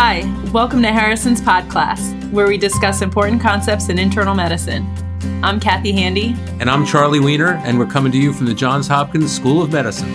Hi, welcome to Harrison's Pod Class, where we discuss important concepts in internal medicine. I'm Kathy Handy. And I'm Charlie Weiner, and we're coming to you from the Johns Hopkins School of Medicine.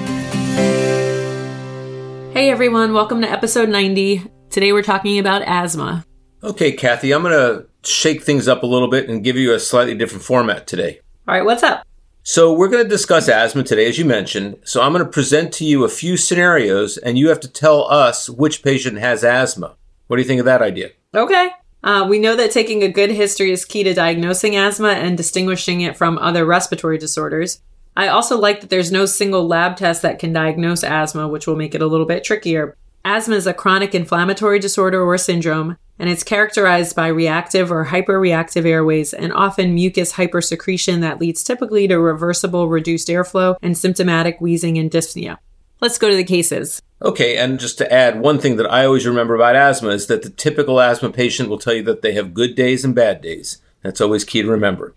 Hey everyone, welcome to episode 90. Today we're talking about asthma. Okay, Kathy, I'm going to shake things up a little bit and give you a slightly different format today. All right, what's up? So, we're going to discuss asthma today, as you mentioned. So, I'm going to present to you a few scenarios, and you have to tell us which patient has asthma. What do you think of that idea? Okay. Uh, we know that taking a good history is key to diagnosing asthma and distinguishing it from other respiratory disorders. I also like that there's no single lab test that can diagnose asthma, which will make it a little bit trickier. Asthma is a chronic inflammatory disorder or syndrome, and it's characterized by reactive or hyperreactive airways and often mucus hypersecretion that leads typically to reversible reduced airflow and symptomatic wheezing and dyspnea. Let's go to the cases. Okay, and just to add, one thing that I always remember about asthma is that the typical asthma patient will tell you that they have good days and bad days. That's always key to remember.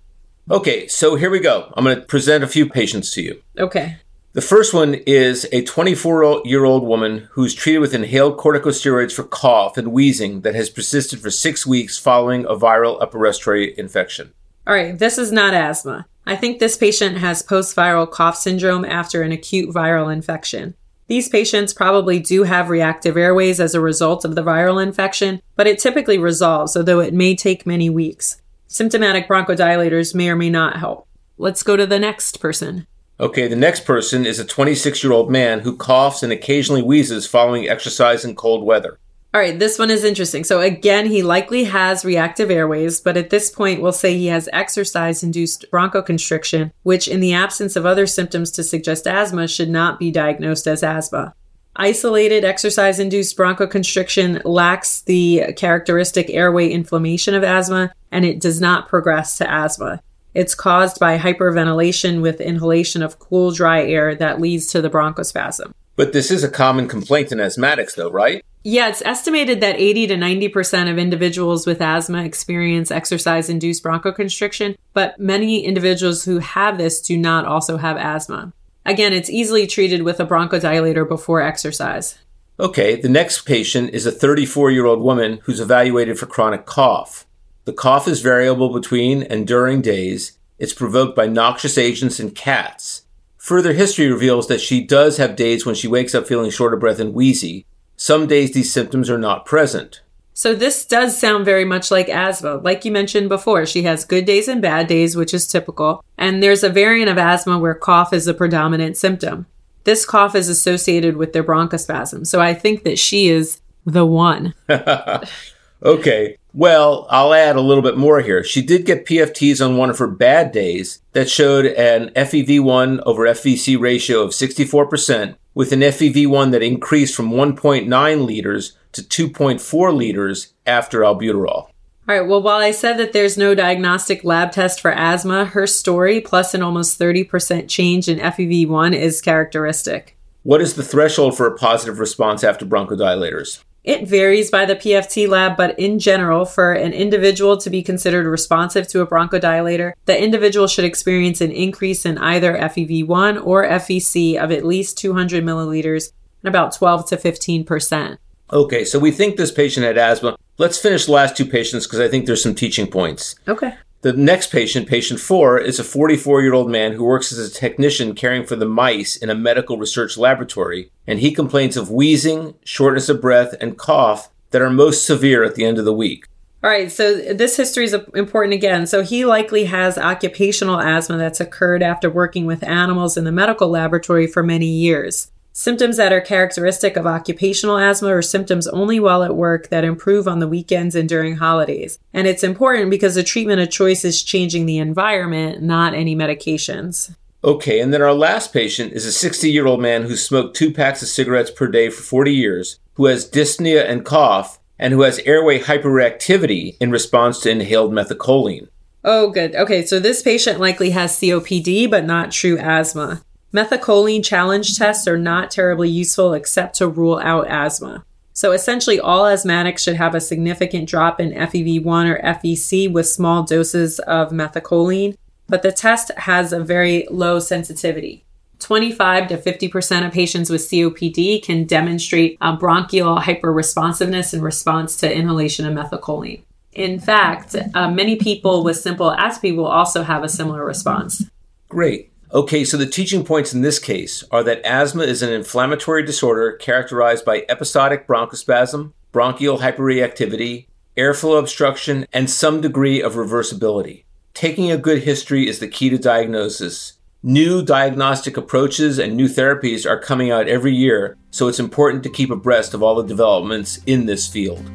Okay, so here we go. I'm going to present a few patients to you. Okay. The first one is a 24 year old woman who's treated with inhaled corticosteroids for cough and wheezing that has persisted for six weeks following a viral upper respiratory infection. All right, this is not asthma. I think this patient has post viral cough syndrome after an acute viral infection. These patients probably do have reactive airways as a result of the viral infection, but it typically resolves, although it may take many weeks. Symptomatic bronchodilators may or may not help. Let's go to the next person. Okay, the next person is a 26 year old man who coughs and occasionally wheezes following exercise in cold weather. All right, this one is interesting. So, again, he likely has reactive airways, but at this point, we'll say he has exercise induced bronchoconstriction, which, in the absence of other symptoms to suggest asthma, should not be diagnosed as asthma. Isolated exercise induced bronchoconstriction lacks the characteristic airway inflammation of asthma, and it does not progress to asthma. It's caused by hyperventilation with inhalation of cool, dry air that leads to the bronchospasm. But this is a common complaint in asthmatics, though, right? Yeah, it's estimated that 80 to 90% of individuals with asthma experience exercise induced bronchoconstriction, but many individuals who have this do not also have asthma. Again, it's easily treated with a bronchodilator before exercise. Okay, the next patient is a 34 year old woman who's evaluated for chronic cough. The cough is variable between and during days. It's provoked by noxious agents in cats. Further history reveals that she does have days when she wakes up feeling short of breath and wheezy. Some days these symptoms are not present. So this does sound very much like asthma. Like you mentioned before, she has good days and bad days, which is typical. And there's a variant of asthma where cough is the predominant symptom. This cough is associated with their bronchospasm. So I think that she is the one. okay. Well, I'll add a little bit more here. She did get PFTs on one of her bad days that showed an FEV1 over FVC ratio of 64%, with an FEV1 that increased from 1.9 liters to 2.4 liters after albuterol. All right, well, while I said that there's no diagnostic lab test for asthma, her story plus an almost 30% change in FEV1 is characteristic. What is the threshold for a positive response after bronchodilators? It varies by the PFT lab, but in general, for an individual to be considered responsive to a bronchodilator, the individual should experience an increase in either FEV1 or FVC of at least 200 milliliters and about 12 to 15 percent. Okay, so we think this patient had asthma. Let's finish the last two patients because I think there's some teaching points. Okay. The next patient, patient four, is a 44 year old man who works as a technician caring for the mice in a medical research laboratory, and he complains of wheezing, shortness of breath, and cough that are most severe at the end of the week. All right, so this history is important again. So he likely has occupational asthma that's occurred after working with animals in the medical laboratory for many years. Symptoms that are characteristic of occupational asthma are symptoms only while at work that improve on the weekends and during holidays. And it's important because the treatment of choice is changing the environment, not any medications. Okay, and then our last patient is a 60 year old man who smoked two packs of cigarettes per day for 40 years, who has dyspnea and cough, and who has airway hyperreactivity in response to inhaled methacholine. Oh, good. Okay, so this patient likely has COPD, but not true asthma. Methacholine challenge tests are not terribly useful except to rule out asthma. So essentially, all asthmatics should have a significant drop in FEV1 or FVC with small doses of methacholine, but the test has a very low sensitivity. 25 to 50% of patients with COPD can demonstrate uh, bronchial hyperresponsiveness in response to inhalation of methacholine. In fact, uh, many people with simple asthma will also have a similar response. Great. Okay, so the teaching points in this case are that asthma is an inflammatory disorder characterized by episodic bronchospasm, bronchial hyperreactivity, airflow obstruction, and some degree of reversibility. Taking a good history is the key to diagnosis. New diagnostic approaches and new therapies are coming out every year, so it's important to keep abreast of all the developments in this field.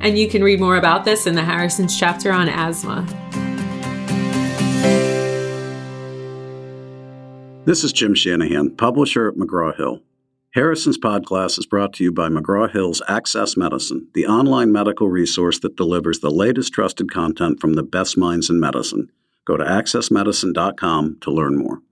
And you can read more about this in the Harrison's chapter on asthma. This is Jim Shanahan, publisher at McGraw Hill. Harrison's PodClass is brought to you by McGraw Hill's Access Medicine, the online medical resource that delivers the latest trusted content from the best minds in medicine. Go to accessmedicine.com to learn more.